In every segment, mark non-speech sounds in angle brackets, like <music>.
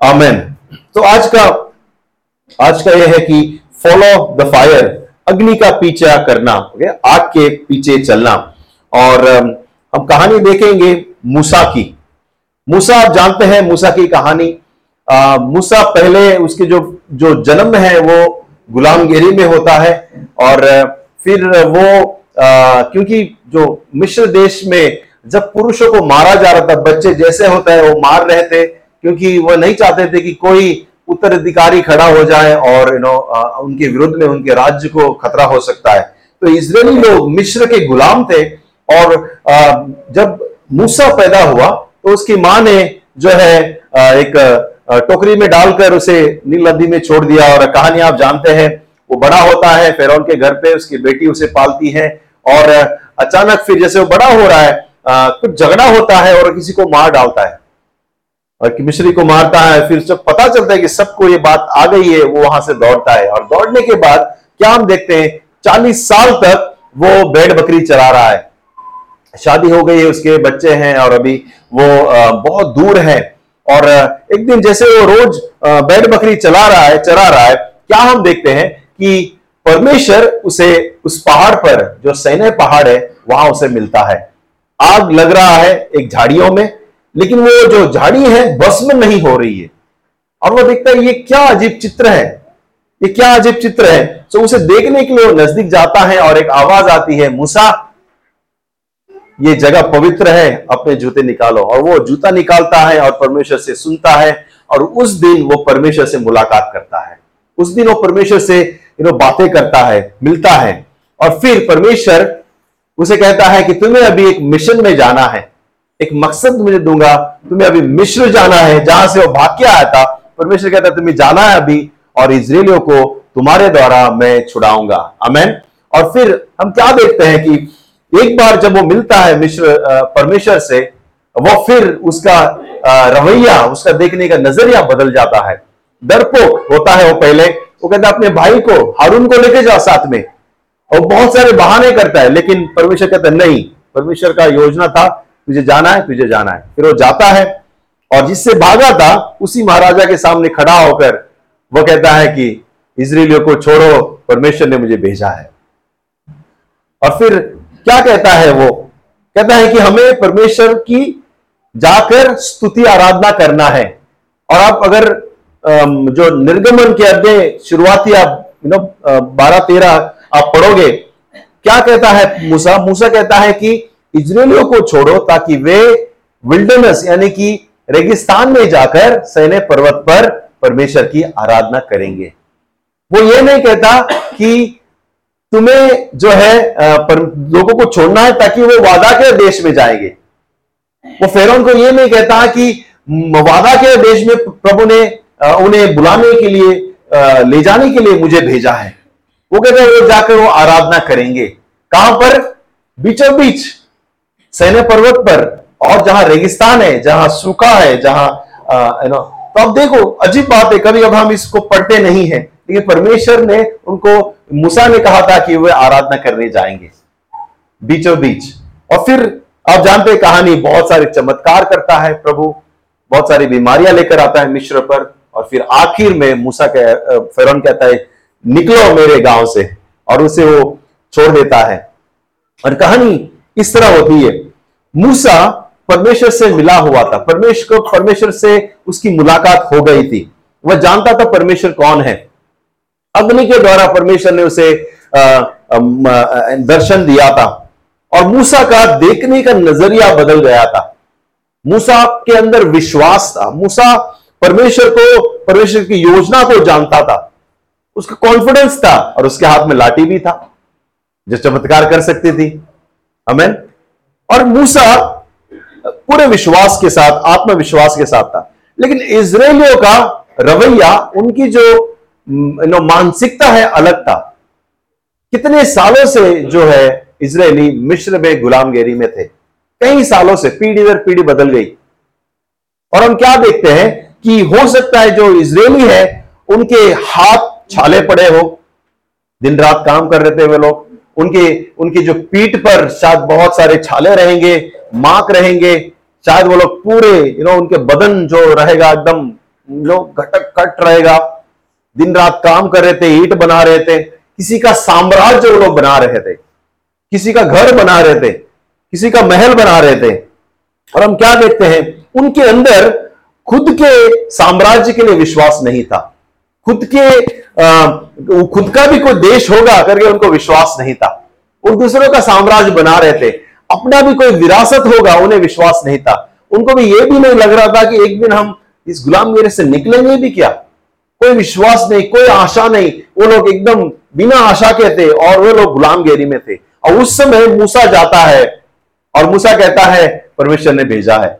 आमेन तो आज का आज का यह है कि फॉलो द फायर अग्नि का पीछा करना आग के पीछे चलना। और हम कहानी देखेंगे मूसा की। मूसा आप जानते हैं मूसा की कहानी। मूसा पहले उसके जो जो जन्म है वो गुलामगिरी में होता है। और फिर वो आ, क्योंकि जो मिश्र देश में जब पुरुषों को मारा जा रहा था बच्चे जैसे होता है वो मार रहे थे। क्योंकि वह नहीं चाहते थे कि कोई उत्तराधिकारी खड़ा हो जाए और यू नो उनके विरुद्ध में उनके राज्य को खतरा हो सकता है। तो इजरायली लोग मिश्र के गुलाम थे और जब मूसा पैदा हुआ तो उसकी माँ ने जो है एक टोकरी में डालकर उसे नील नदी में छोड़ दिया और कहानी आप जानते हैं, वो बड़ा होता है फिर के घर पे उसकी बेटी उसे पालती है और अचानक फिर जैसे वो बड़ा हो रहा है कुछ झगड़ा होता है और किसी को मार डालता है। और कि मिश्री को मारता है, फिर जब पता चलता है कि सबको ये बात आ गई है, वो वहाँ से दौड़ता है। और दौड़ने के बाद क्या हम देखते हैं, चालीस साल तक वो भेड़ बकरी चला रहा है। शादी हो गई है, उसके बच्चे हैं और अभी वो बहुत दूर है। और एक दिन जैसे वो रोज भेड़ बकरी चला रहा है, चरा रहा है, क्या हम देखते हैं कि परमेश्वर उसे उस पहाड़ पर, जो सैन्य पहाड़ है, वहाँ उसे मिलता है। आग लग रहा है एक झाड़ियों में लेकिन वो जो झाड़ी है, भस्म नहीं हो रही है। और वो देखता है, ये क्या अजीब चित्र है? ये क्या अजीब चित्र है? तो उसे देखने के लिए वो नज़दीक जाता है और एक आवाज़ आती है, मूसा, ये जगह पवित्र है, अपने जूते निकालो। और वो जूता निकालता है और परमेश्वर से सुनता है और उस दिन वो परमेश्वर से मुलाकात करता है। उस दिन वो परमेश्वर से यू नो बातें करता है, मिलता है। और फिर परमेश्वर उसे कहता है कि, तुम्हें अभी एक मिशन में जाना है। एक मकसद मुझे दूँगा, तुम्हें अभी मिश्र जाना है, जहाँ से वो भाग के आया था। परमेश्वर कहता है, तुम्हें जाना है अभी और इजरायलियों को तुम्हारे द्वारा मैं छुड़ाऊँगा। अमेन और फिर हम क्या देखते हैं कि एक बार जब वो मिलता है मिश्र परमेश्वर से, वो फिर उसका रवैया, उसका देखने का नज़रिया बदल जाता है। डरपोक होता है वो पहले। वो कहता है, अपने भाई को, हारून को लेके जाओ साथ में। और बहुत सारे बहाने करता है, लेकिन परमेश्वर कहता है, नहीं। परमेश्वर का योजना था तुझे जाना है, तुझे जाना है। फिर वो जाता है और जिससे भागा था, उसी महाराजा के सामने खड़ा होकर वो कहता है कि इजरायलियों को छोड़ो, परमेश्वर ने मुझे भेजा है। और फिर क्या कहता है वो? कहता है कि हमें परमेश्वर की जाकर स्तुति, आराधना करना है। और आप अगर जो निर्गमन के अध्याय शुरुआती आप यू नो बारह तेरह आप पढ़ोगे, क्या कहता है मूसा? मूसा कहता है कि इजरायलियों को छोड़ो ताकि वे विल्डरनेस यानी कि रेगिस्तान में जाकर सैन्य पर्वत पर परमेश्वर की आराधना करेंगे। वो ये नहीं कहता कि तुम्हें जो है पर, लोगों को छोड़ना है ताकि वो वादा के देश में जाएँगे। वो फेरोन को ये नहीं कहता कि वादा के देश में प्रभु ने उन्हें बुलाने के लिए ले जाने के लिए मुझे भेजा है। वो कहते हैं, वो जाकर वो आराधना करेंगे। कहाँ पर? बीचों बीच सैन्य पर्वत पर और जहाँ रेगिस्तान है, जहाँ सूखा है, जहाँ यू नो तो अब देखो, अजीब बात है कभी अब हम इसको पढ़ते नहीं है, लेकिन परमेश्वर ने उनको, मूसा ने कहा था कि वे आराधना करने जाएँगे बीचों बीच और फिर, आप जानते हैं कहानी, बहुत सारे चमत्कार करता है प्रभु, बहुत सारी बीमारियाँ लेकर आता है मिश्र पर, और फिर आखिर में मूसा कह फिरौन कहता है, निकलो मेरे गाँव से, और उसे वो छोड़ देता है। और कहानी इस तरह होती है। मूसा परमेश्वर से मिला हुआ था। परमेश्वर को परमेश्वर से उसकी मुलाकात हो गई थी। वह जानता था परमेश्वर कौन है। अग्नि के द्वारा परमेश्वर ने उसे दर्शन दिया था। और मूसा का देखने का नज़रिया बदल गया था। मूसा के अंदर विश्वास था। मूसा परमेश्वर को, परमेश्वर की योजना को जानता था। उसका कॉन्फिडेंस था और उसके हाथ में लाठी भी था। जो चमत्कार कर सकती थी। अमेन और मूसा पूरे विश्वास के साथ, आत्मविश्वास के साथ था। लेकिन इसराइलियों का रवैया, उनकी जो नो, मानसिकता है, अलग था। कितने सालों से जो है इसराइली मिश्र में गुलामगिरी में थे। कई सालों से पीढ़ी दर पीढ़ी बदल गई। और हम क्या देखते हैं कि हो सकता है जो इसराइली है, उनके हाथ छाले पड़े हो। दिन रात काम कर रहे थे वे लोग। उनके, उनकी जो पीठ पर शायद बहुत सारे छाले रहेंगे, माक रहेंगे, शायद वो लोग पूरे यू नो उनके बदन जो रहेगा एकदम लोग घटक कट रहेगा। दिन रात काम कर रहे थे, ईट बना रहे थे, किसी का साम्राज्य वो लोग बना रहे थे, किसी का घर बना रहे थे, किसी का महल बना रहे थे। और हम क्या देखते हैं, उनके अंदर खुद के साम्राज्य के लिए विश्वास नहीं था। खुद के आ, खुद का भी कोई देश होगा करके उनको विश्वास नहीं था। वो दूसरों का साम्राज्य बना रहे थे। अपना भी कोई विरासत होगा उन्हें विश्वास नहीं था। उनको भी यह भी नहीं लग रहा था कि एक दिन हम इस गुलामगिरी से निकलेंगे भी क्या? कोई विश्वास नहीं कोई आशा नहीं। वो लोग एकदम बिना आशा के थे और वो लोग गुलामगिरी में थे। और उस समय मूसा जाता है और मूसा कहता है परमेश्वर ने भेजा है।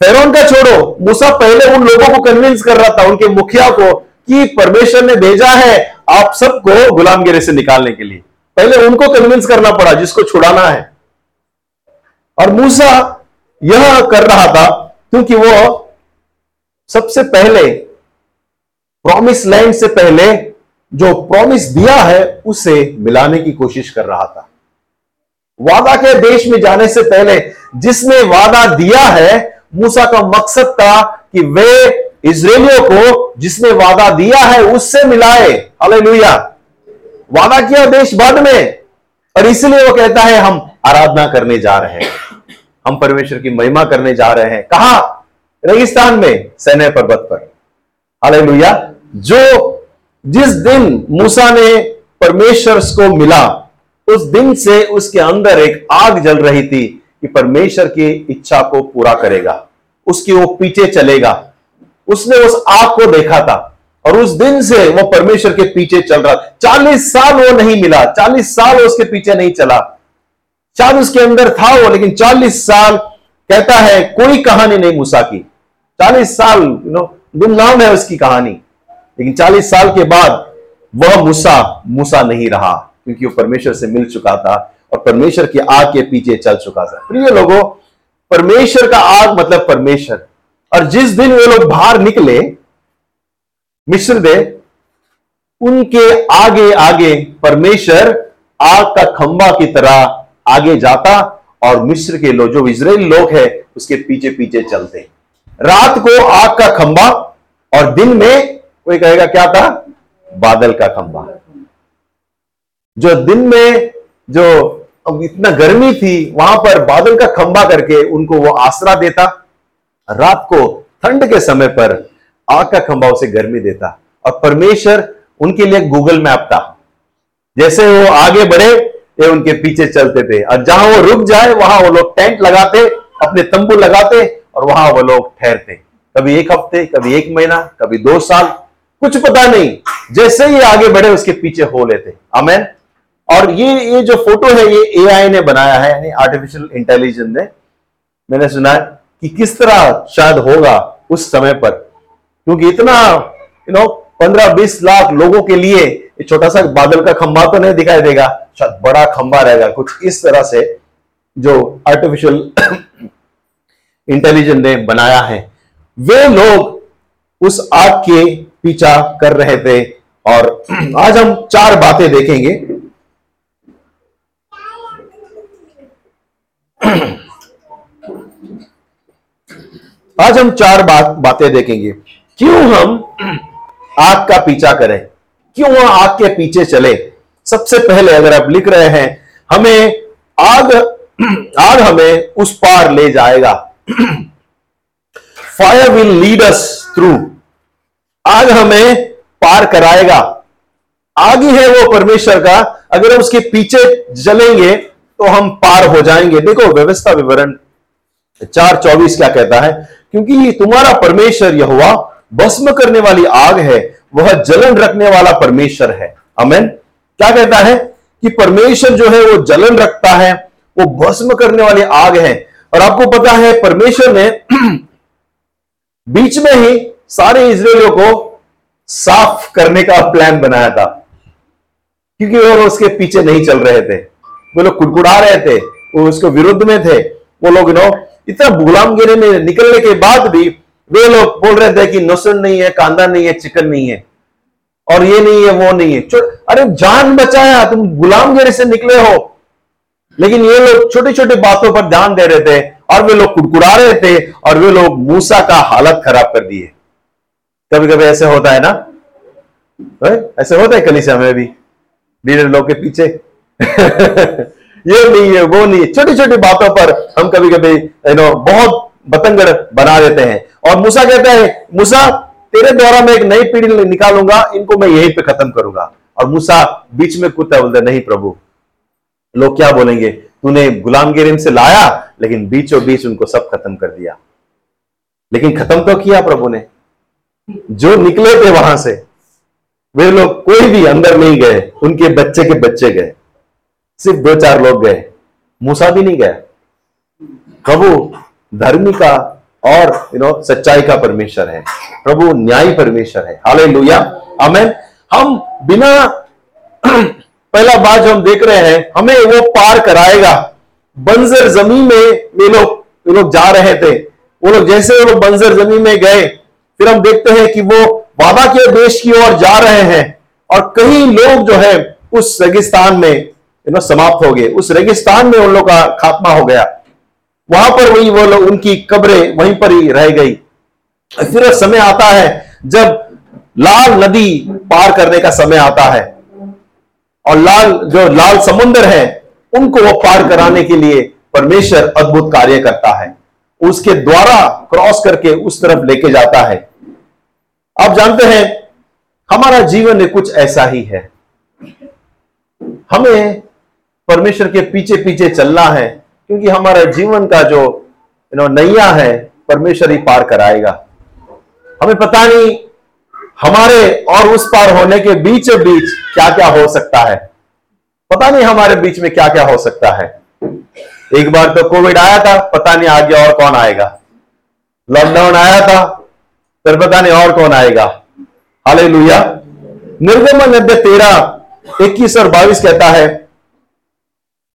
फेरोन का छोड़ो। मूसा पहले उन लोगों को कन्विंस कर रहा था उनके मुखिया को कि परमेश्वर ने भेजा है आप सबको गुलामगिरी से निकालने के लिए। पहले उनको कन्विंस करना पड़ा जिसको छुड़ाना है। और मूसा यह कर रहा था क्योंकि वो सबसे पहले प्रॉमिस लैंड से पहले जो प्रॉमिस दिया है, उसे मिलाने की कोशिश कर रहा था। वादा के देश में जाने से पहले जिसने वादा दिया है, मूसा का मकसद था कि वे इसराइलियों को जिसने वादा दिया है, उससे मिलाए। हालेलुया। वादा किया देश बाद में, और इसलिए वो कहता है, हम आराधना करने जा रहे हैं। हम परमेश्वर की महिमा करने जा रहे हैं। कहा? रेगिस्तान में, सैन्य पर्वत पर। हालेलुया। जो जिस दिन मूसा ने परमेश्वर को मिला, उस दिन से उसके अंदर एक आग जल रही थी कि परमेश्वर की इच्छा को पूरा करेगा। उसकी वो पीछे चलेगा। उसने उस आग को देखा था और उस दिन से वो परमेश्वर के पीछे चल रहा चालीस साल वो नहीं मिला, चालीस साल उसके पीछे नहीं चला। शायद उसके अंदर था वो, लेकिन चालीस साल कहता है, कोई कहानी नहीं मूसा की। चालीस साल यू नो गुमनाम है उसकी कहानी। लेकिन चालीस साल के बाद वह मूसा मूसा नहीं रहा, क्योंकि वो परमेश्वर से मिल चुका था और परमेश्वर की आग के पीछे चल चुका था। प्रिय लोगों, परमेश्वर का आग मतलब परमेश्वर। और जिस दिन वे लोग बाहर निकले मिश्र दे, उनके आगे आगे परमेश्वर आग का खंबा की तरह आगे जाता और मिश्र के लोग, जो इसराइल लोग हैं, उसके पीछे पीछे चलते। रात को आग का खंबा और दिन में कोई कहेगा क्या था? बादल का खंबा। जो दिन में जो अब इतना गर्मी थी, वहाँ पर बादल का खंबा करके उनको वो आसरा देता। रात को ठंड के समय पर आग का खंबा उसे गर्मी देता और परमेश्वर उनके लिए गूगल मैप था जैसे वो आगे बढ़े, ये उनके पीछे चलते थे। और जहाँ वो रुक जाए, वहाँ वो लोग टेंट लगाते, अपने तंबू लगाते और वहाँ वो लोग ठहरते। कभी एक हफ़्ते, कभी एक महीना, कभी दो साल, कुछ पता नहीं। जैसे ही आगे बढ़े, उसके पीछे हो लेते। अमेन और ये ये जो फ़ोटो है, ये एआई ने बनाया है, यानी आर्टिफिशियल इंटेलिजेंस ने। मैंने सुना है। कि किस तरह शायद होगा उस समय पर। क्योंकि इतना यू नो पंद्रह बीस लाख लोगों के लिए छोटा सा बादल का खंबा तो नहीं दिखाई देगा, शायद बड़ा खंबा रहेगा, कुछ इस तरह से जो आर्टिफिशियल इंटेलिजेंस <coughs> ने बनाया है। वे लोग उस आग के पीछा कर रहे थे और <clears throat> आज हम चार बातें देखेंगे। आज हम चार बात, बातें देखेंगे। क्यों हम आग का पीछा करें? क्यों हम आग के पीछे चले? सबसे पहले अगर आप लिख रहे हैं, हमें आग आग हमें उस पार ले जाएगा। Fire will lead us through आग हमें पार कराएगा। आग ही है वो परमेश्वर का। अगर हम उसके पीछे चलेंगे तो हम पार हो जाएँगे। देखो, व्यवस्था विवरण, चार चौबीस क्या कहता है? क्योंकि ये तुम्हारा परमेश्वर यह भस्म करने वाली आग है, वह जलन रखने वाला परमेश्वर है। अमेन क्या कहता है कि परमेश्वर जो है, वो जलन रखता है, वो भस्म करने वाली आग है। और आपको पता है, परमेश्वर ने <clears throat> बीच में ही सारे इसराइलियों को साफ़ करने का प्लान बनाया था। क्योंकि वो उसके पीछे नहीं चल रहे थे। वो लोग कुड़कुड़ा रहे थे, वो उसके विरुद्ध में थे। वो लोग नो इतना गुलामगिरी में निकलने के बाद भी वे लोग बोल रहे थे कि नसन नहीं है, कांदा नहीं है, चिकन नहीं है। और ये नहीं है, वो नहीं है। अरे जान बचाया, तुम गुलामगिरी से निकले हो। लेकिन ये लोग छोटी छोटी बातों पर ध्यान दे रहे थे और वे लोग कुड़कुड़ा रहे थे और वे लोग मूसा का हालत खराब कर दिए। कभी कभी ऐसे होता है ना? ऐसे होता है कलिसिया में भी? लोग के पीछे। <laughs> ये नहीं है वो नहीं है छोटी छोटी बातों पर हम कभी कभी यू नो बहुत बतंगड़ बना देते हैं। और मूसा कहता है, मूसा, तेरे द्वारा मैं एक नई पीढ़ी निकालूँगा, इनको मैं यहीं पे खत्म करूँगा। और मूसा बीच में कूदता बोलते नहीं प्रभु, लोग क्या बोलेंगे? तूने गुलामगिरी से लाया, लेकिन बीचों बीच उनको सब खत्म कर दिया। लेकिन खत्म तो किया प्रभु ने। जो निकले थे वहाँ से, वे लोग कोई भी अंदर नहीं गए, उनके बच्चे के बच्चे गए। सिर्फ़ दो चार लोग गए। मूसा भी नहीं गया। प्रभु धर्मी का और यू नो सच्चाई का परमेश्वर है। प्रभु न्याय परमेश्वर है। हाले लोहिया अमेन हम बिना <clears throat> पहला बात जो हम देख रहे हैं, हमें वो पार कराएगा। बंजर ज़मीन में वे लोग वे लोग जा रहे थे। वो लोग जैसे वो लोग बंजर ज़मीन में गए, फिर हम देखते हैं कि वो वादा के देश की ओर जा रहे हैं। और कई लोग जो है, उस रेगिस्तान में यू नो समाप्त हो गए। उस रेगिस्तान में उन लोग का खात्मा हो गया। वहाँ पर वही वो लोग, उनकी कब्रें वहीं पर ही रह गई। फिर समय आता है जब लाल नदी पार करने का समय आता है। और लाल, जो लाल समुद्र है, उनको वो पार कराने के लिए परमेश्वर अद्भुत कार्य करता है। उसके द्वारा क्रॉस करके उस तरफ़ लेके जाता है। आप जानते हैं, हमारा जीवन कुछ ऐसा ही है। हमें परमेश्वर के पीछे पीछे चलना है, क्योंकि हमारा जीवन का जो यू नो नैया है, परमेश्वर ही पार कराएगा। हमें पता नहीं हमारे और उस पार होने के बीच बीच क्या क्या हो सकता है। पता नहीं हमारे बीच में क्या क्या हो सकता है। एक बार तो कोविड आया था, पता नहीं आगे और कौन आएगा। लॉकडाउन आया था, फिर पता नहीं और कौन आएगा। हाले लुया निर्गमन अध्याय तेरह इक्कीस और बाईस कहता है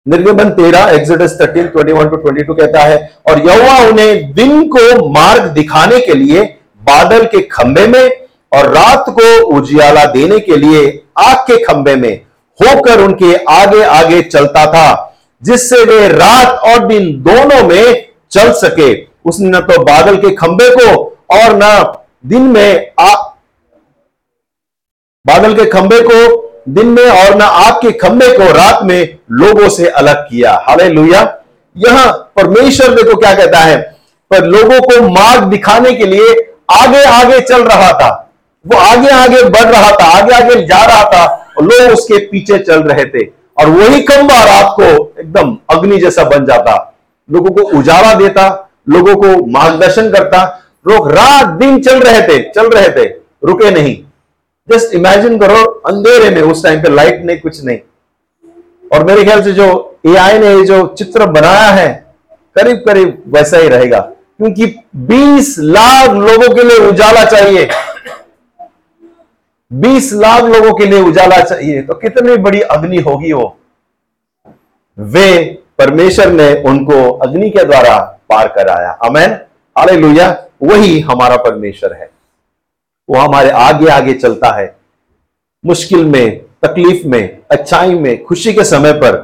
निर्गमन तेरह Exodus thirteen twenty one to twenty two कहता है, और यौवा उन्हें दिन को मार्ग दिखाने के लिए, बादल के खंबे में और रात को उजियाला देने के लिए आग के खंबे में होकर उनके आगे आगे चलता था, जिससे वे रात और दिन दोनों में चल सके। उसने न तो बादल के खंबे को और न दिन में आ बादल के खंबे को दिन में और न आग के खंबे को रात में लोगों से अलग किया। हाले लुया यहाँ परमेश्वर देखो क्या कहता है, पर लोगों को मार्ग दिखाने के लिए आगे आगे चल रहा था। वो आगे आगे बढ़ रहा था आगे आगे जा रहा था और लोग उसके पीछे चल रहे थे। और वही खंबा रात को एकदम अग्नि जैसा बन जाता। लोगों को उजाला देता, लोगों को मार्गदर्शन करता। लोग रात दिन चल रहे थे, चल रहे थे, रुके नहीं। जस्ट इमेजिन करो, अंधेरे में उस टाइम पे लाइट नहीं, कुछ नहीं। और मेरे ख्याल से जो एआई ने जो चित्र बनाया है, करीब करीब वैसा ही रहेगा। क्योंकि 20 लाख लोगों के लिए उजाला चाहिए। 20 लाख लोगों के लिए उजाला चाहिए। तो कितनी बड़ी अग्नि होगी वो। वे परमेश्वर ने उनको अग्नि के द्वारा पार कराया। अमेन अरे वही हमारा परमेश्वर है। वो हमारे आगे आगे चलता है। मुश्किल में, तकलीफ़ में, अच्छाई में, खुशी के समय पर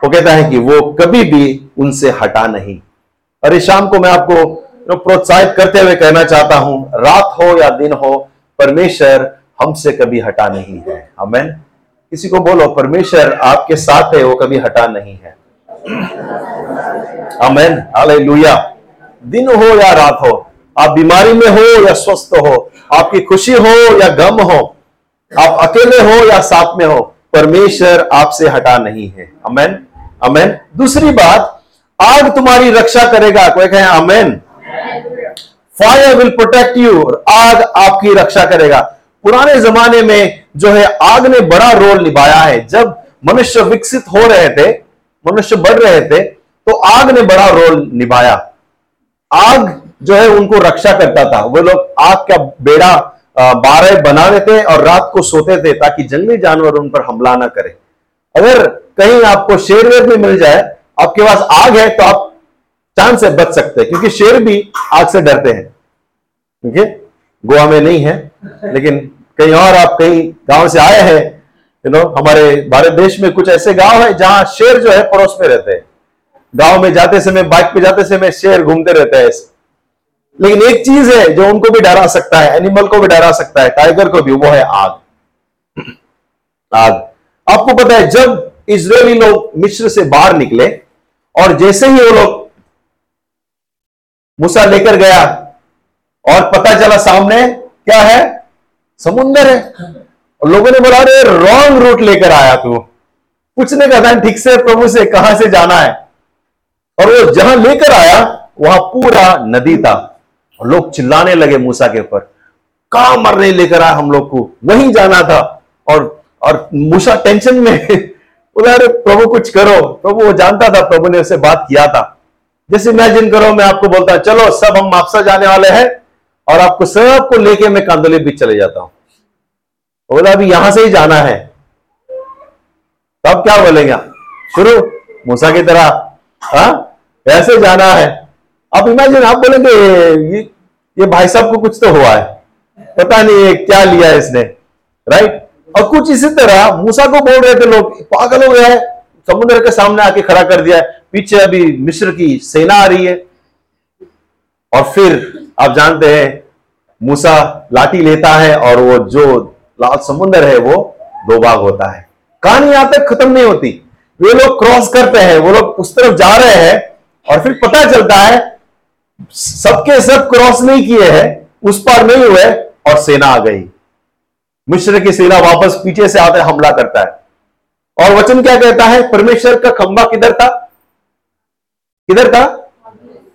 वो कहता है कि वो कभी भी उनसे हटा नहीं। अरे शाम को मैं आपको प्रोत्साहित करते हुए कहना चाहता हूँ, रात हो या दिन हो, परमेश्वर हमसे कभी हटा नहीं है। अमेन किसी को बोलो, परमेश्वर आपके साथ है, वो कभी हटा नहीं है। अमेन हालेलुया दिन हो या रात हो आप बीमारी में हो या स्वस्थ हो, आपकी खुशी हो या गम हो, आप अकेले हो या साथ में हो, परमेश्वर आपसे हटा नहीं है। अमेन अमेन दूसरी बात, आग तुम्हारी रक्षा करेगा। कोई कहे amen fire will protect you आग आपकी रक्षा करेगा। पुराने जमाने में जो है, आग ने बड़ा रोल निभाया है। जब मनुष्य विकसित हो रहे थे, मनुष्य बढ़ रहे थे तो आग ने बड़ा रोल निभाया। आग जो है उनको रक्षा करता था। वो लोग आग का बेड़ा बारह बना लेते और रात को सोते थे ताकि जंगली जानवर उन पर हमला ना करे। अगर कहीं आपको शेर वेर में मिल जाए, आपके पास आग है तो आप चाँद से बच सकते हैं, क्योंकि शेर भी आग से डरते हैं। ठीक है? गोवा में नहीं है, लेकिन कहीं और आप कहीं गाँव से आए हैं यू नो हमारे भारत देश में कुछ ऐसे गाँव है जहाँ शेर जो है पड़ोस में रहते हैं। गाँव में जाते समय, बाइक पे जाते समय शेर घूमते रहते हैं। लेकिन एक चीज़ है जो उनको भी डरा सकता है एनिमल को भी डरा सकता है टाइगर को भी, वो है आग। आग। आपको पता है, जब इसराइली लोग मिश्र से बाहर निकले, और जैसे ही वो लोग मूसा लेकर गया, और पता चला सामने, क्या है? समुंदर है। और लोगों ने बोला, अरे रॉन्ग रूट लेकर आया तू। पूछने का था ठीक से प्रभु से कहाँ से जाना है? और वो जहाँ लेकर आया, वहाँ पूरा नदी था। और लोग चिल्लाने लगे मूसा के ऊपर। कहा मरने लेकर आया हम लोग को? वहीं जाना था। और और मूसा टेंशन में, <laughs> बोला, अरे प्रभु कुछ करो। प्रभु वो जानता था, प्रभु ने उससे बात किया था। जैसे इमेजिन करो, मैं आपको बोलता, चलो, सब हम आपसा जाने वाले हैं और आपको सबको लेके मैं कांदोली बीच चले जाता हूँ। बोला, अभी यहाँ से ही जाना है। तब क्या बोलेगा? शुरू। मूसा की तरह, हा? ऐसे जाना है। आप इमेजिन आप बोलेंगे, ये ये भाई साहब को कुछ तो हुआ है। पता नहीं क्या लिया इसने राइट और कुछ इसी तरह मूसा को बोल रहे थे लोग, पागल हो गया है, समुद्र के सामने आके खड़ा कर दिया है। पीछे अभी मिस्र की सेना आ रही है। और फिर आप जानते हैं, मूसा लाठी लेता है और वो जो लाल समुद्र है, वो दो भाग होता है। कहानी यहाँ तक खत्म नहीं होती। वे लोग क्रॉस करते हैं, वो लोग उस तरफ़ जा रहे हैं और फिर पता चलता है सबके सब क्रॉस नहीं किए हैं, उस पार नहीं हुए और सेना आ गई। मिश्र की सेना वापस पीछे से आते हमला करता है। और वचन क्या कहता है? परमेश्वर का खंबा किधर था? किधर था?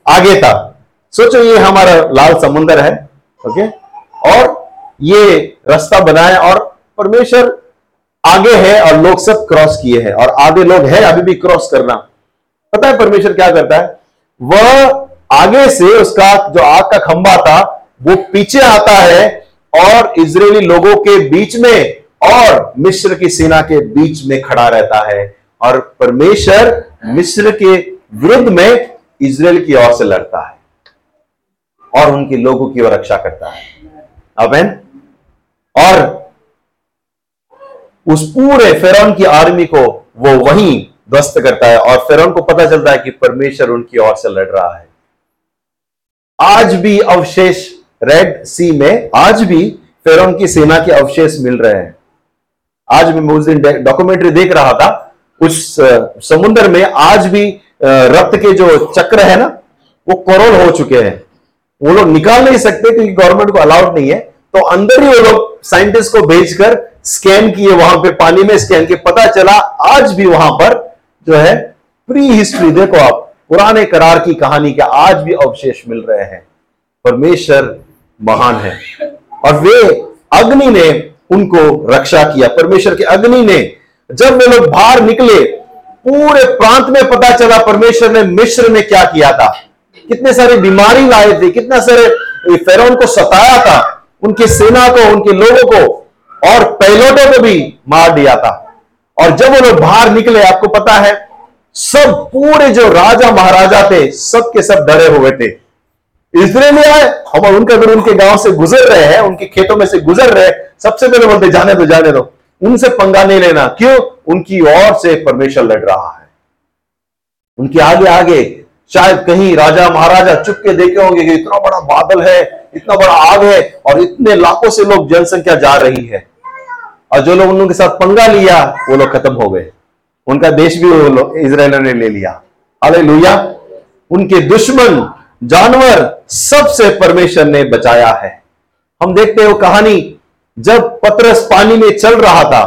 आगे था। सोचो, ये हमारा लाल समुंदर है, ओके? और ये रास्ता बनाया और परमेश्वर आगे है और लोग सब क्रॉस किए हैं। और आधे लोग हैं, अभी भी क्रॉस करना। पता है परमेश्वर क्या करता है? वह आगे से उसका जो आग का खंबा था, वो पीछे आता है और इजरायली लोगों के बीच में और मिस्र की सेना के बीच में खड़ा रहता है। और परमेश्वर मिस्र के विरुद्ध में इसराइल की ओर से लड़ता है और उनके लोगों की ओर रक्षा करता है। अबेन और उस पूरे फेरौन की आर्मी को वो वहीं ध्वस्त करता है और फेरौन को पता चलता है कि परमेश्वर उनकी ओर से लड़ रहा है। आज भी अवशेष रेड सी में, आज भी फेरौन की सेना के अवशेष मिल रहे हैं। आज भी मैं उस दिन डॉक्यूमेंट्री देख रहा था, उस समुद्र में आज भी रक्त के जो चक्र है ना, वो करोल हो चुके हैं। वो लोग निकाल नहीं सकते क्योंकि गवर्नमेंट को अलाउड नहीं है। तो अंदर ही वो लोग साइंटिस्ट को भेजकर स्कैन किए, वहाँ पे पानी में स्कैन किए। पता चला, आज भी वहाँ पर जो है प्री हिस्ट्री देखो आप पुराने करार की कहानी के आज भी अवशेष मिल रहे हैं। परमेश्वर महान है। और वे अग्नि ने उनको रक्षा किया। परमेश्वर के अग्नि ने जब वे लोग बाहर निकले, पूरे प्रांत में पता चला परमेश्वर ने मिश्र ने क्या किया था। कितने सारे बीमारी लाए थे, कितना सारे फेरोन को सताया था, उनकी सेना को, उनके लोगों को, और पैलोटों को भी मार दिया था। और जब वो लोग बाहर निकले, आपको पता है सब पूरे जो राजा महाराजा थे सब के सब डरे हुए थे। इसराइली आए, हम उनके अगर उनके गाँव से गुजर रहे हैं, उनके खेतों में से गुजर रहे सबसे पहले बोलते, जाने दो जाने दो। उनसे पंगा नहीं लेना। क्यों? उनकी ओर से परमेश्वर लड़ रहा है। उनके आगे आगे। शायद कहीं राजा महाराजा चुप के देखे होंगे कि इतना बड़ा बादल है, इतना बड़ा आग है, और इतने लाखों से लोग जनसंख्या जा रही है। और जो लोग उनके साथ पंगा लिया, वो लोग खत्म हो गए। उनका देश भी इसराइल ने ले लिया। अले उनके दुश्मन, जानवर सबसे परमेश्वर ने बचाया है। हम देखते हो कहानी, जब पतरस पानी में चल रहा था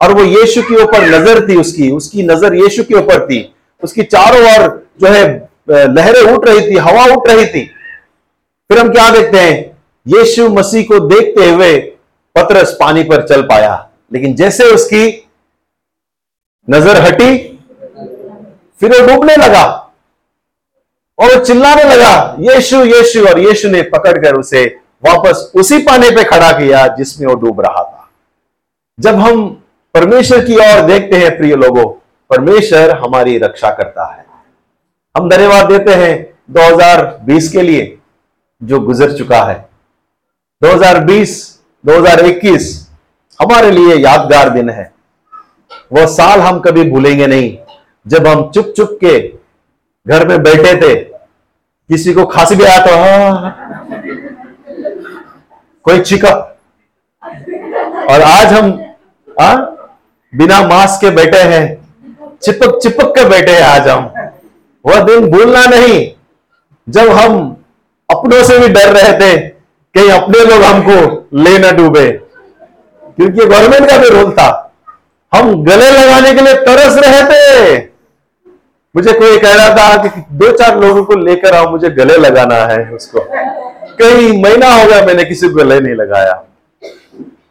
और वो यीशु के ऊपर नज़र थी उसकी उसकी नज़र यीशु के ऊपर थी। उसकी चारों ओर जो है लहरें उठ रही थी, हवा उठ रही थी। फिर हम क्या देखते हैं? यीशु मसीह को देखते हुए पतरस पानी पर चल पाया। लेकिन जैसे उसकी नज़र हटी, फिर वो डूबने लगा और वो चिल्लाने लगा, यीशु यीशु, और यीशु ने पकड़कर उसे वापस उसी पानी पे खड़ा किया जिसमें वो डूब रहा था। जब हम परमेश्वर की ओर देखते हैं, प्रिय लोगों, परमेश्वर हमारी रक्षा करता है। हम धन्यवाद देते हैं 2020 के लिए जो गुजर चुका है। 2020 2021 हमारे लिए यादगार दिन है। वह साल हम कभी भूलेंगे नहीं। जब हम चुप चुप के घर में बैठे थे किसी को खांसी भी आया तो हाँ कोई चिका। और आज हम आ, बिना मास्क के बैठे हैं चिपक चिपक के बैठे हैं आज हम। वह दिन भूलना नहीं। जब हम अपनों से भी डर रहे थे कहीं अपने लोग हमको ले ना डूबे क्योंकि गवर्नमेंट का भी रोल था। हम गले लगाने के लिए तरस रहे थे। मुझे कोई कह रहा था कि दो चार लोगों को लेकर आओ, मुझे गले लगाना है उसको। कई महीना हो गया मैंने किसी को गले नहीं लगाया।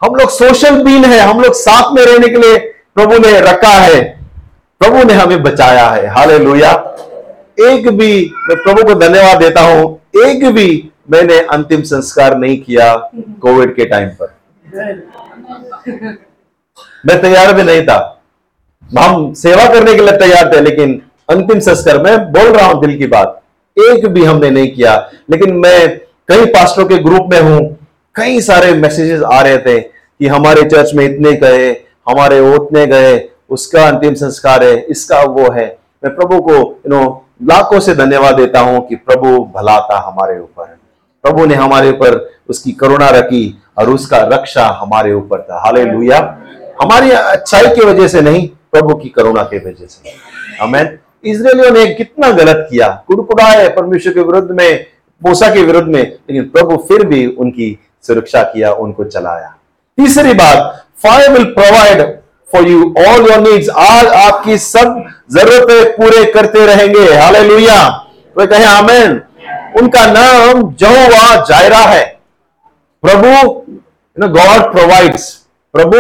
हम लोग सोशल बीन है, हम लोग साथ में रहने के लिए प्रभु ने रखा है। प्रभु ने हमें बचाया है। हाले एक भी मैं प्रभु को धन्यवाद देता हूँ, एक भी मैंने अंतिम संस्कार नहीं किया कोविड के टाइम पर। मैं तैयार भी नहीं था। हम सेवा करने के लिए तैयार थे, लेकिन अंतिम संस्कार मैं बोल रहा हूँ दिल की बात। एक भी हमने नहीं किया। लेकिन मैं कई पास्टरों के ग्रुप में हूँ, कई सारे मैसेजेस आ रहे थे कि हमारे चर्च में इतने गए, हमारे उतने गए, उसका अंतिम संस्कार है, इसका वो है। मैं प्रभु को यू नो लाखों से धन्यवाद देता हूँ कि प्रभु भला था हमारे ऊपर। प्रभु ने हमारे ऊपर उसकी करुणा रखी और उसका रक्षा हमारे ऊपर था। हाले हमारी अच्छाई की वजह से नहीं, प्रभु की करुणा की वजह से हमें इसराइलियों ने कितना गलत किया। कुड़कुड़ाए परमेश्वर के विरुद्ध में, मूसा के विरुद्ध में, लेकिन प्रभु फिर भी उनकी सुरक्षा किया, उनको चलाया। तीसरी बात fire will provide for you all your needs आज आपकी सब जरूरतें पूरे करते रहेंगे। हाले लुया तो कहे आमेन उनका नाम जहोवा जायरा है। प्रभु गॉड प्रोवाइड्स प्रभु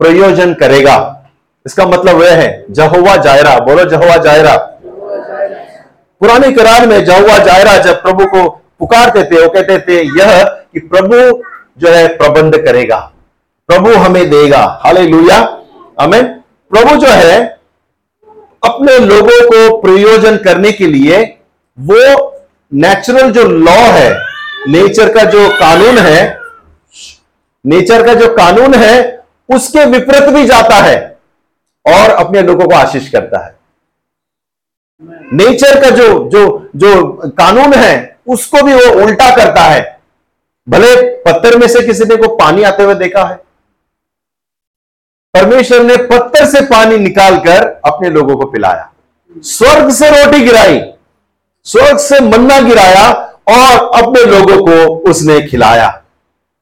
प्रयोजन करेगा। इसका मतलब वह है जहुआ जायरा। बोलो जहुआ जायरा। पुराने करार में जहुआ जायरा जब प्रभु को पुकारते थे, वो कहते थे, यह कि प्रभु जो है, प्रबंध करेगा। प्रभु हमें देगा। हाले लुया हमें प्रभु जो है, अपने लोगों को प्रयोजन करने के लिए, वो नेचुरल जो लॉ है नेचर का जो कानून है नेचर का जो कानून है उसके विपरीत भी जाता है और अपने लोगों को आशीष करता है। नेचर का जो जो जो कानून है, उसको भी वो उल्टा करता है। भले पत्थर में से किसी ने को पानी आते हुए देखा है, परमेश्वर ने पत्थर से पानी निकालकर अपने लोगों को पिलाया। स्वर्ग से रोटी गिराई, स्वर्ग से मन्ना गिराया और अपने लोगों को उसने खिलाया।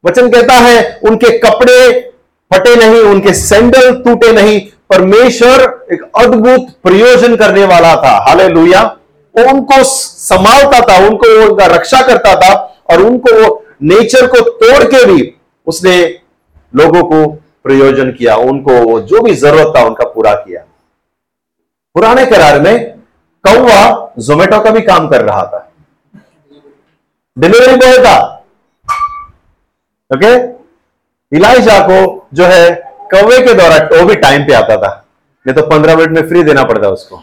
वचन कहता है, उनके कपड़े फटे नहीं, उनके सैंडल टूटे नहीं, परमेश्वर एक अद्भुत प्रयोजन करने वाला था। हाले लोहिया वो उनको संभालता था, उनको उनका रक्षा करता था, और उनको वो नेचर को तोड़ के भी उसने लोगों को प्रयोजन किया, उनको जो भी ज़रूरत था उनका पूरा किया। पुराने करार में कौवा जोमेटो का भी काम कर रहा था। डिलीवरी बॉय था ओके? इलाइजा को जो है कौवे के द्वारा, वो भी टाइम पे आता था। नहीं तो पंद्रह मिनट में फ्री देना पड़ता उसको।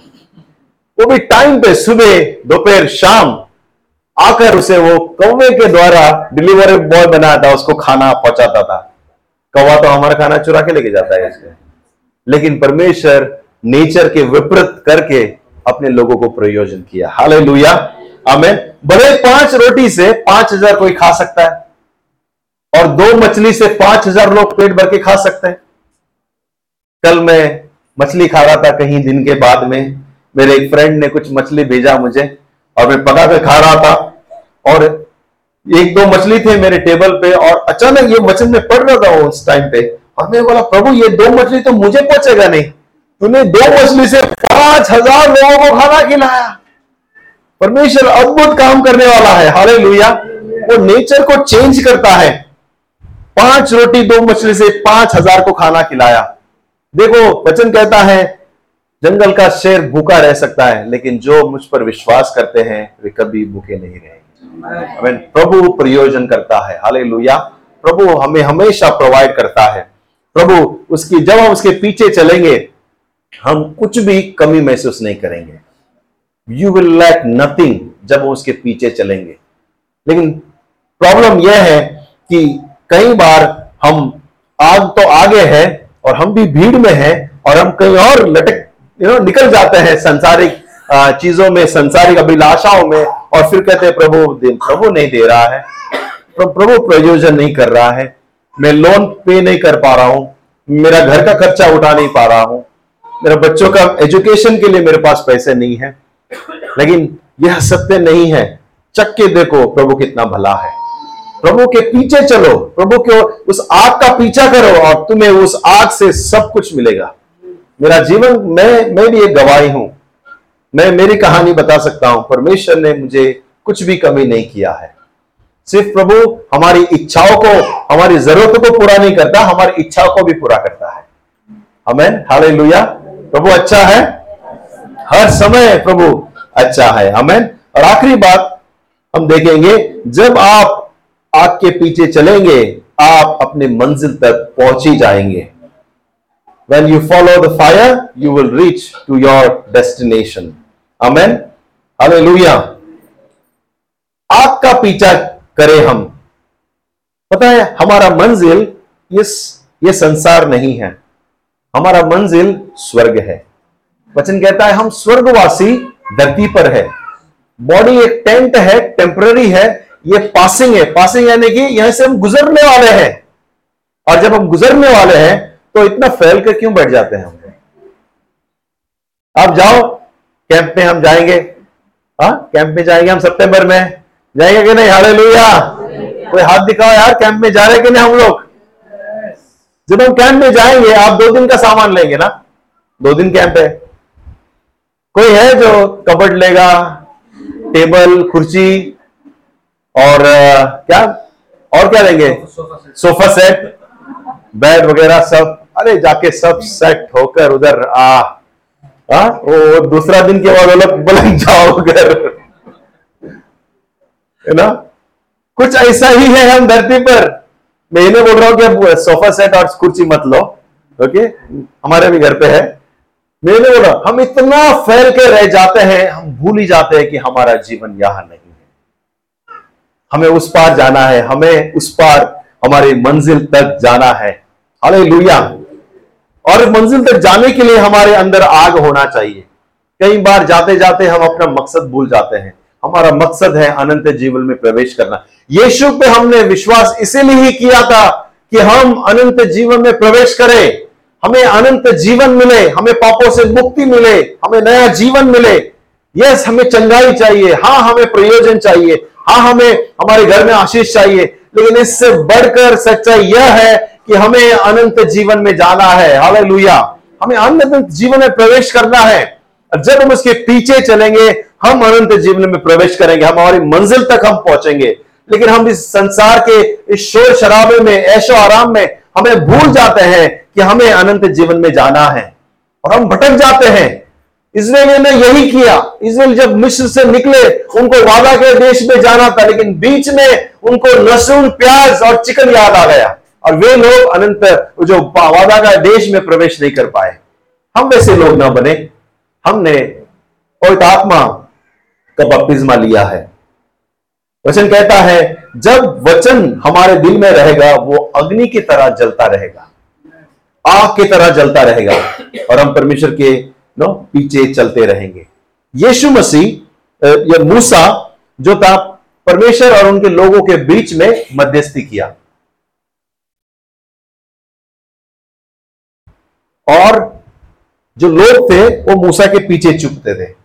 वो भी टाइम पे सुबह, दोपहर, शाम आकर उसे वो कौवे के द्वारा डिलीवरी बॉय बनाया था उसको खाना पहुंचाता था। कौवा तो हमारा खाना चुरा के लेके जाता है इसके लेकिन परमेश्वर नेचर के विपरीत करके अपने लोगों को प्रयोजन किया। हाल लुया हमें बड़े पाँच रोटी से पाँच हज़ार कोई खा सकता है। और दो मछली से पाँच हज़ार लोग पेट भर के खा सकते हैं। कल मैं मछली खा रहा था कहीं दिन के बाद में। मेरे एक फ्रेंड ने कुछ मछली भेजा मुझे और मैं पका के खा रहा था। और एक दो मछली थे मेरे टेबल पे और अचानक ये वचन में पढ़ रहा था उस टाइम पे। और मैं बोला, प्रभु, ये दो मछली तो मुझे पहुंचेगा नहीं। तूने दो मछली से पाँच हज़ार लोगों को खाना खिलाया। परमेश्वर अद्भुत काम करने वाला है। हाले वो नेचर को चेंज करता है। पाँच रोटी दो मछली से पाँच हज़ार को खाना खिलाया। देखो, वचन कहता है, जंगल का शेर भूखा रह सकता है, लेकिन जो मुझ पर विश्वास करते हैं, वे कभी भूखे नहीं रहेंगे। प्रभु प्रयोजन करता है। हाले प्रभु हमें हमेशा प्रोवाइड करता है। प्रभु, उसकी, जब हम उसके पीछे चलेंगे, हम कुछ भी कमी महसूस नहीं करेंगे। यू विल लैक नथिंग जब हम उसके पीछे चलेंगे। लेकिन प्रॉब्लम यह है कि कई बार हम आग तो आगे है और हम भी भीड़ में हैं और हम कहीं और लटक यू नो निकल जाते हैं संसारिक चीज़ों में, संसारिक अभिलाषाओं में और फिर कहते हैं, प्रभु प्रभु नहीं दे रहा है। प्रभु प्रयोजन नहीं कर रहा है। मैं लोन पे नहीं कर पा रहा हूँ। मेरा घर का खर्चा उठा नहीं पा रहा हूँ। मेरे बच्चों का एजुकेशन के लिए मेरे पास पैसे नहीं है। लेकिन यह सत्य नहीं है। चक्के देखो प्रभु कितना भला है। प्रभु के पीछे चलो, प्रभु के उस आग का पीछा करो और तुम्हें उस आग से सब कुछ मिलेगा। मेरा जीवन, मैं मैं भी एक गवाही हूँ। मैं मेरी कहानी बता सकता हूँ, परमेश्वर ने मुझे कुछ भी कमी नहीं किया है। सिर्फ़ प्रभु हमारी इच्छाओं को, हमारी जरूरतों को पूरा नहीं करता, हमारी इच्छाओं को भी पूरा करता है। हमें हाले प्रभु अच्छा है? हर समय प्रभु अच्छा है। हमें और आखिरी बात हम देखेंगे, जब आप आग के पीछे चलेंगे, आप अपने मंजिल तक पहुँच ही जाएँगे। When you follow the fire, you will reach to your destination. Amen? Hallelujah. आग का पीछा करें हम। पता है, हमारा मंजिल इस ये संसार नहीं है। हमारा मंजिल स्वर्ग है। वचन कहता है, हम स्वर्गवासी धरती पर है। बॉडी एक टेंट है टेम्पररी है ये पासिंग है। पासिंग यानी कि यहाँ से हम गुजरने वाले हैं। और जब हम गुजरने वाले हैं तो इतना फैल कर क्यों बैठ जाते हैं हम? आप जाओ कैंप में हम जाएँगे। हाँ कैंप में जाएँगे हम सितंबर में। जाएँगे कि नहीं? हाले कोई हाथ दिखाओ यार कैंप में जा रहे कि नहीं हम लोग? जब हम कैंप में जाएँगे, आप दो दिन का सामान लेंगे ना? दो दिन कैंप है। कोई है जो कबड लेगा, टेबल, कुर्सी और क्या? और क्या लेंगे? Sofa set. बेड वगैरह सब। अरे जाके सब सेट होकर उधर आ। आ, वो दूसरा दिन के बाद अलग बलंग जाओ घर है ना? कुछ ऐसा ही है हम धरती पर। मैं ये बोल रहा हूँ कि अब सोफा सेट और कुर्सी मत लो ओके? हमारे भी घर पे है। मैंने बोला हम इतना फैल के रह जाते हैं हम भूल ही जाते हैं कि हमारा जीवन यहाँ नहीं। हमें उस पार जाना है, हमें उस पार हमारी मंजिल तक जाना है। अरे और मंजिल तक जाने के लिए हमारे अंदर आग होना चाहिए। कई बार जाते जाते हम अपना मकसद भूल जाते हैं। हमारा मकसद है अनंत जीवन में प्रवेश करना। यीशु पे हमने विश्वास इसीलिए ही किया था कि हम अनंत जीवन में प्रवेश करें। हमें अनंत जीवन मिले, हमें पापों से मुक्ति मिले, हमें नया जीवन मिले। यस, हमें चंगाई चाहिए। हाँ हमें प्रयोजन चाहिए। हाँ हमें हमारे घर में आशीष चाहिए, लेकिन इससे बढ़कर सच्चाई यह है कि हमें अनंत जीवन में जाना है। हाले हमें अनंत जीवन में प्रवेश करना है। जब हम उसके पीछे चलेंगे, हम अनंत जीवन में प्रवेश करेंगे हम हमारी मंजिल तक हम पहुँचेंगे। लेकिन हम इस संसार के इस शोर शराबे में ऐशो आराम में, हमें भूल जाते हैं कि हमें अनंत जीवन में जाना है। और हम भटक जाते हैं। इसराइलियों ने यही किया। इसराइल जब मिस्र से निकले, उनको वादा के देश में जाना था, लेकिन बीच में उनको लहसुन, प्याज और चिकन याद आ गया। और वे लोग अनंत जो वादा का देश में प्रवेश नहीं कर पाए। हम वैसे लोग ना बने। हमने पवित्र आत्मा का बपतिस्मा लिया है। वचन कहता है, जब वचन हमारे दिल में रहेगा, वो अग्नि की तरह जलता रहेगा। आग की तरह जलता रहेगा। और हम परमेश्वर के नो, पीछे चलते रहेंगे। यीशु मसीह या मूसा, जो था, परमेश्वर और उनके लोगों के बीच में मध्यस्थी किया। और जो लोग थे, वो मूसा के पीछे चुपते थे।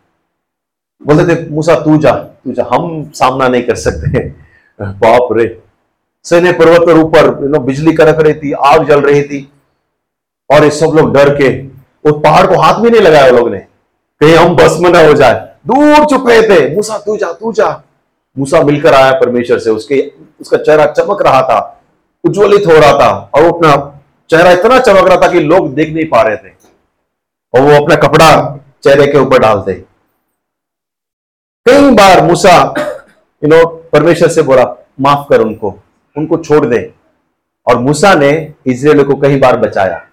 बोलते थे, मूसा, तू जा तू जा, हम सामना नहीं कर सकते <laughs> बाप रे। सैन्य पर्वत पर ऊपर बिजली कड़क रही थी, आग जल रही थी, और ये सब लोग डर के उस पहाड़ को हाथ भी नहीं लगाया लोग ने। कहीं हम बस में ना हो जाए। दूर चुप रहे थे। मूसा, तू जा तू जा। मूसा मिलकर आया परमेश्वर से। उसके, उसका चेहरा चमक रहा था। उज्ज्वलित हो रहा था। और अपना चेहरा इतना चमक रहा था कि लोग देख नहीं पा रहे थे। और वो अपना कपड़ा चेहरे के ऊपर डालते। कई बार मूसा यू नो परमेश्वर से बोला, माफ़ कर उनको। उनको छोड़ दे। और मूसा ने इसराइल को कई बार बचाया।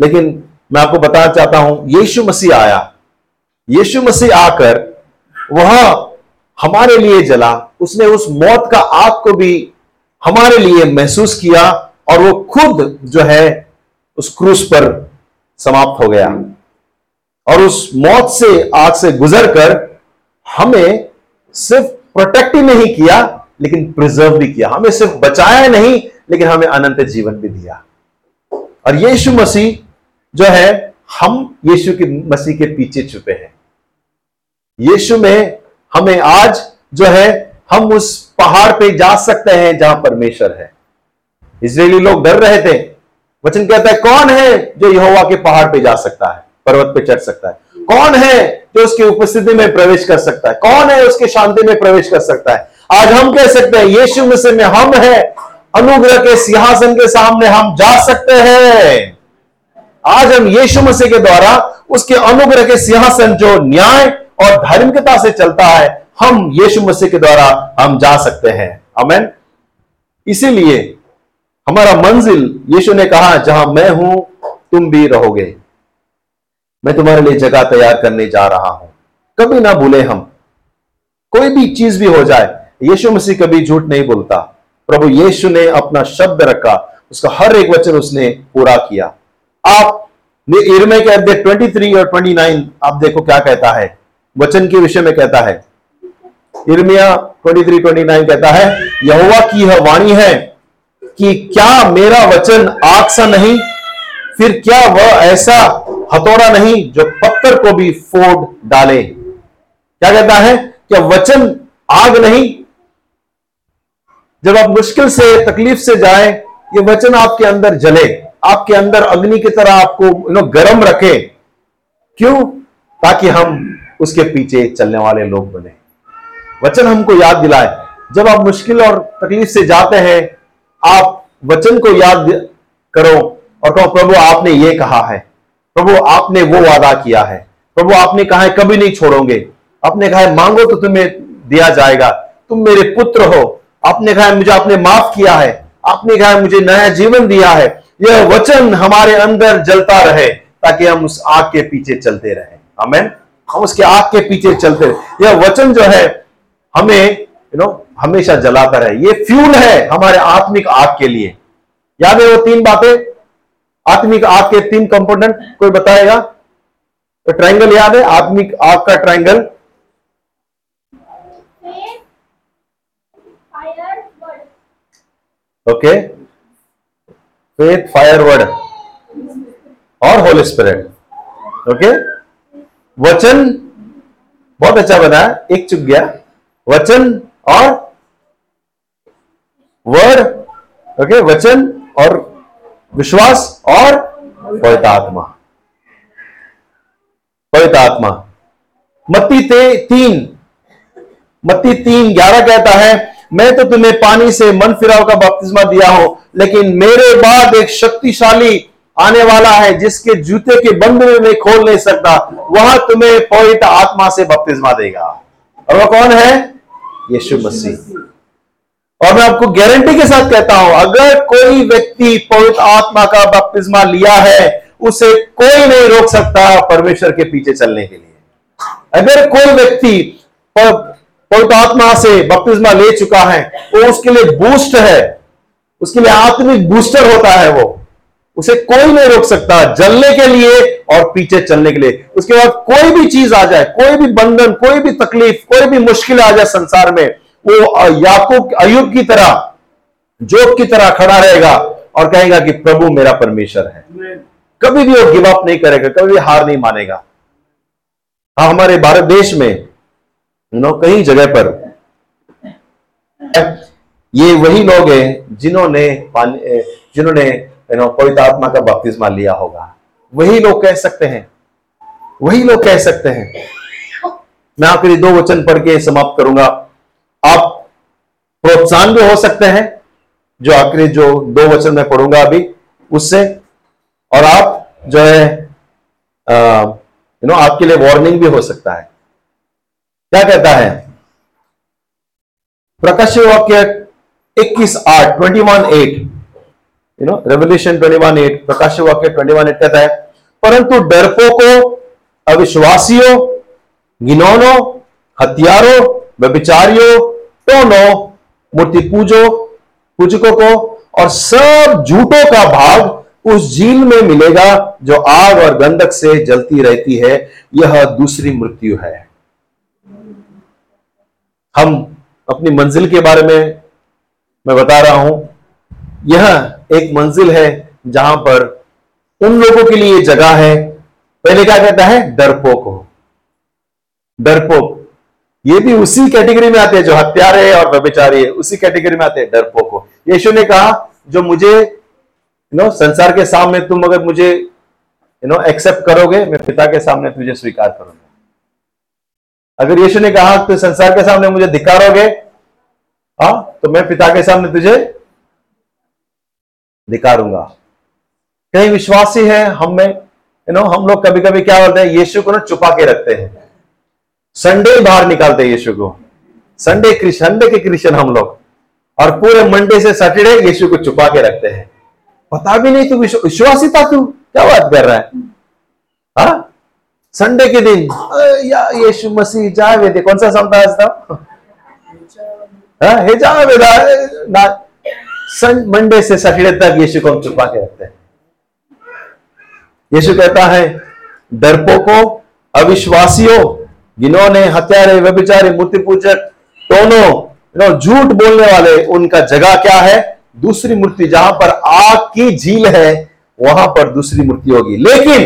लेकिन मैं आपको बताना चाहता हूँ, यीशु मसीह आया। यीशु मसीह आकर वह हमारे लिए जला। उसने उस मौत का आग को भी हमारे लिए महसूस किया और वो खुद जो है उस क्रूस पर समाप्त हो गया। और उस मौत से, आग से गुजर कर हमें सिर्फ़ प्रोटेक्ट ही नहीं किया, लेकिन प्रिजर्व भी किया। हमें सिर्फ़ बचाया नहीं, लेकिन हमें अनंत जीवन भी दिया। और यीशु मसीह जो है, हम यीशु के मसीह के पीछे छुपे हैं। यीशु में हमें आज जो है, हम उस पहाड़ पे जा सकते हैं जहाँ परमेश्वर है। इसराइली लोग डर रहे थे। वचन कहता है, कौन है जो यहोवा के पहाड़ पे जा सकता है, पर्वत पे चढ़ सकता है? कौन है जो उसकी उपस्थिति में प्रवेश कर सकता है? कौन है उसके शांति में प्रवेश कर सकता है? आज हम कह सकते हैं, यीशु मसीह में हम है। अनुग्रह के सिंहासन के सामने हम जा सकते हैं। आज हम यीशु मसीह के द्वारा उसके अनुग्रह के सिंहासन जो न्याय और धार्मिकता से चलता है, हम यीशु मसीह के द्वारा हम जा सकते हैं। अमेन इसीलिए हमारा मंजिल, यीशु ने कहा, जहाँ मैं हूँ, तुम भी रहोगे। मैं तुम्हारे लिए जगह तैयार करने जा रहा हूँ। कभी ना भूले हम। कोई भी चीज़ भी हो जाए, यीशु मसीह कभी झूठ नहीं बोलता। प्रभु यीशु ने अपना शब्द रखा, उसका हर एक वचन उसने पूरा किया। आप इरमे के अध्याय 23 और 29 आप देखो क्या कहता है। वचन के विषय में कहता है। इर्मिया 23 29 कहता है, यहोवा की यह वाणी है कि क्या मेरा वचन आग सा नहीं? फिर क्या वह ऐसा हथौड़ा नहीं जो पत्थर को भी फोड़ डाले? क्या कहता है क्या वचन आग नहीं? जब आप मुश्किल से, तकलीफ़ से जाए, ये वचन आपके अंदर जले। आपके अंदर अग्नि की तरह आपको नो गर्म रखे। क्यों? ताकि हम उसके पीछे चलने वाले लोग बने। वचन हमको याद दिलाए। जब आप मुश्किल और तकलीफ़ से जाते हैं, आप वचन को याद करो और कहो, प्रभु, आपने ये कहा है। प्रभु, आपने वो वादा किया है। प्रभु, आपने कहा है, कभी नहीं छोड़ोगे। आपने कहा है, मांगो तो तुम्हें दिया जाएगा। तुम मेरे पुत्र हो। आपने कहा है, मुझे आपने माफ़ किया है। आपने कहा है, मुझे नया जीवन दिया है। यह वचन हमारे अंदर जलता रहे ताकि हम उस आग के पीछे चलते रहे। हमें हम उसके आग के पीछे चलते रहे। यह वचन जो है हमें यू नो हमेशा जलाता रहे। ये फ्यूल है हमारे आत्मिक आग के लिए। याद है वो तीन बातें? आत्मिक आग के तीन कंपोनेंट कोई बताएगा? तो ट्रायंगल याद है? आत्मिक आग का triangle okay faith fire word और होली स्पिरिट ओके वचन बहुत अच्छा बना, एक चुप गया. वचन और वर्ड ओके वचन और विश्वास और पवित्र आत्मा पवित्र आत्मा मत्ती ते तीन, मत्ती तीन ग्यारह कहता है मैं तो तुम्हें पानी से मन फिराव का बपतिस्मा दिया हूँ, लेकिन मेरे बाद एक शक्तिशाली आने वाला है जिसके जूते के बंद में मैं खोल नहीं सकता। वह तुम्हें पवित्र आत्मा से बपतिस्मा देगा। और वह कौन है? यीशु मसीह। और मैं आपको गारंटी के साथ कहता हूँ, अगर कोई व्यक्ति पवित्र आत्मा का बपतिस्मा लिया है, उसे कोई नहीं रोक सकता परमेश्वर के पीछे चलने के लिए। अगर कोई व्यक्ति पवित्र आत्मा से बपतिस्मा ले चुका है वो उसके लिए बूस्ट है। उसके लिए आत्मिक बूस्टर होता है वो। उसे कोई नहीं रोक सकता जलने के लिए और पीछे चलने के लिए। उसके बाद कोई भी चीज़ आ जाए कोई भी बंधन कोई भी तकलीफ़ कोई भी मुश्किल आ जाए संसार में वो याकूब अयुब की तरह जोक की तरह खड़ा रहेगा और कहेगा कि प्रभु मेरा परमेश्वर है। कभी भी वो गिव अप नहीं करेगा कभी भी हार नहीं मानेगा। हाँ हमारे भारत देश में नो कई जगह पर ये वही लोग हैं जिन्होंने जिन्होंने नो पवित्र आत्मा का बपतिस्मा लिया होगा। वही लोग कह सकते हैं। वही लोग कह सकते हैं। मैं आखिरी दो वचन पढ़ के समाप्त करूँगा। आप प्रोत्साहन भी हो सकते हैं, जो आखिरी जो दो वचन मैं पढ़ूँगा अभी, उससे। और आप जो है यू नो आपके लिए वार्निंग भी हो सकता है। क्या कहता है? प्रकाश वाक्य इक्कीस आठ twenty one eight you know Revelation twenty one eight प्रकाश वाक्य ट्वेंटी वन एट कहता है, परंतु डरपोकों अविश्वासियों गिनौनों हथियारों, व्यभिचारियों दोनों मूर्ति पूजो पूजकों को और सब झूठों का भाग उस झील में मिलेगा जो आग और गंधक से जलती रहती है। यह दूसरी मृत्यु है। हम अपनी मंजिल के बारे में मैं बता रहा हूँ। यह एक मंजिल है जहाँ पर उन लोगों के लिए जगह है। पहले क्या कहता है? डरपोक हो। डरपोक। ये भी उसी कैटेगरी में आते हैं जो हत्यारे है और व्यभिचारी है। उसी कैटेगरी में आते हैं डरपोक हो। यीशु ने कहा, जो मुझे यू नो संसार के सामने तुम अगर मुझे यू नो एक्सेप्ट करोगे, मैं पिता के सामने तुझे स्वीकार करूँगा। अगर यीशु ने कहा तो संसार के सामने मुझे धिकारोगे, हा तो मैं पिता के सामने तुझे धिकारूँगा। कई विश्वासी है हम में यू नो हम लोग कभी कभी क्या बोलते हैं, यीशु को ना छुपा के रखते हैं। संडे बाहर निकालते हैं यीशु को। संडे संडे के क्रिश्चियन हम लोग। और पूरे मंडे से सैटरडे यीशु को छुपा के रखते हैं। पता भी नहीं तू विश्वासी था तू? क्या बात कर रहा है? हा? संडे के दिन। या यीशु मसीह जाए वेदे कौन सा समता आज था हे जाए वेदा ना मंडे से सैटरडे तक यीशु को हम छुपा के रखते हैं। यीशु कहता है डरपोकों अविश्वासियों जिन्होंने हत्यारे व्यभिचारी मूर्ति पूजक दोनों झूठ बोलने वाले उनका जगह क्या है? दूसरी मूर्ति जहाँ पर आग की झील है वहाँ पर दूसरी मूर्ति होगी। लेकिन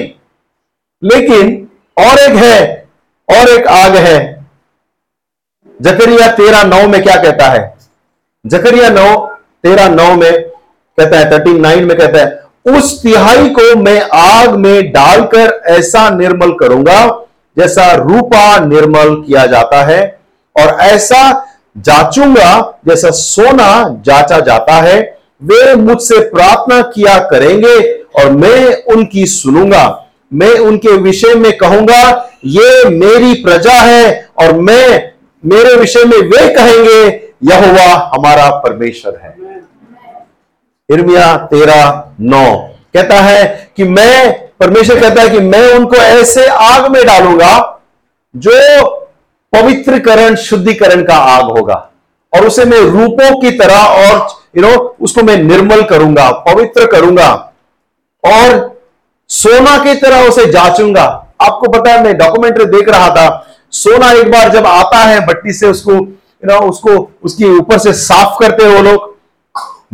लेकिन और एक है, और एक आग है। जकरिया तेरह नौ में क्या कहता है? जकरिया नौ, तेरह नौ में कहता है थर्टीन नाइन में कहता है, उस तिहाई को मैं आग में डालकर ऐसा निर्मल करूँगा जैसा रूपा निर्मल किया जाता है और ऐसा जाचूँगा जैसा सोना जाचा जाता है। वे मुझसे प्रार्थना किया करेंगे और मैं उनकी सुनूँगा। मैं उनके विषय में कहूँगा, ये मेरी प्रजा है और मैं, मेरे विषय में वे कहेंगे यह हुआ हमारा परमेश्वर है। इर्मिया तेरह नौ कहता है कि मैं, परमेश्वर कहता है कि मैं उनको ऐसे आग में डालूँगा, जो पवित्रकरण, शुद्धिकरण का आग होगा। और उसे मैं रूपों की तरह और यू नो उसको मैं निर्मल करूँगा, पवित्र करूँगा। और सोना की तरह उसे जाचूँगा। आपको पता है, मैं डॉक्यूमेंट्री देख रहा था। सोना एक बार जब आता है, भट्टी से उसको यू नो उसको, उसके ऊपर से साफ़ करते हैं वो लोग।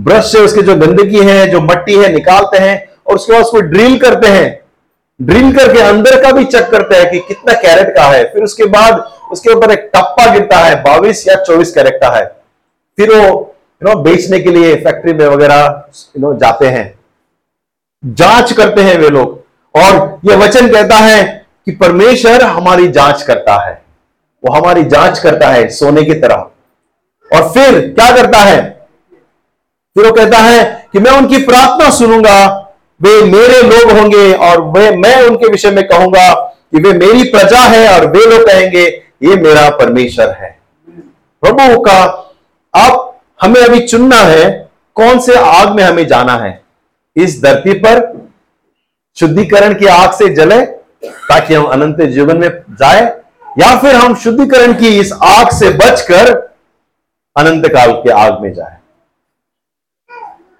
ब्रश से उसके जो गंदगी है, जो मट्टी है, निकालते हैं और उसके बाद उसको ड्रिल करते हैं। ड्रिल करके अंदर का भी चेक करते हैं कि कितना कैरेट का है। फिर उसके बाद उसके ऊपर एक टप्पा गिरता है बाईस या चौबीस कैरेट का है। फिर वो यू नो बेचने के लिए फैक्ट्री में वगैरह यू नो जाते हैं। जाँच करते हैं वे लोग। और यह वचन कहता है कि परमेश्वर हमारी जाँच करता है। वो हमारी जाँच करता है सोने की तरह। और फिर क्या करता है? फिर वो कहता है कि मैं उनकी प्रार्थना सुनूँगा, वे मेरे लोग होंगे और वे, मैं उनके विषय में कहूँगा कि वे मेरी प्रजा है और वे लोग कहेंगे, ये मेरा परमेश्वर है। प्रभु का आप हमें अभी चुनना है, कौन से आग में हमें जाना है? इस धरती पर शुद्धिकरण की आग से जले ताकि हम अनंत जीवन में जाए, या फिर हम शुद्धिकरण की इस आग से बचकर अनंत काल के आग में जाए।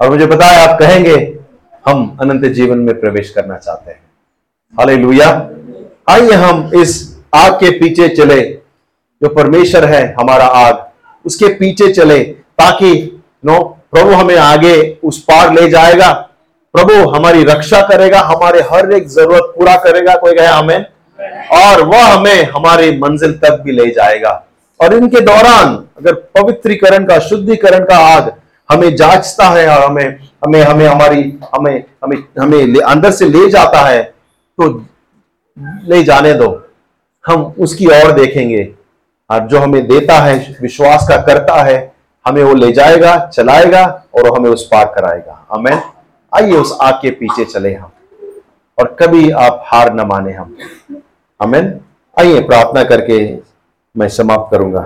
और मुझे पता है, आप कहेंगे, हम अनंत जीवन में प्रवेश करना चाहते हैं। हाले आइए हम इस आग के पीछे चले। जो परमेश्वर है, हमारा आग, उसके पीछे चले ताकि नो, प्रभु हमें आगे उस पार ले जाएगा। प्रभु हमारी रक्षा करेगा, हमारे हर एक ज़रूरत पूरा करेगा, कोई कहे हमें? और वह हमें हमारी मंजिल तक भी ले जाएगा। और इनके दौरान अगर पवित्रीकरण का, शुद्धिकरण का आग हमें जांचता है और हमें हमें हमें हमारी, हमें हमें हमें अंदर से ले जाता है तो ले जाने दो। हम उसकी ओर देखेंगे। और जो हमें देता है, विश्वास का करता है, हमें वो ले जाएगा, चलाएगा और हमें उस पार कराएगा। हमें आइए उस आग के पीछे चले हम, और कभी आप हार न माने हम। अमेन आइए प्रार्थना करके मैं समाप्त करूँगा।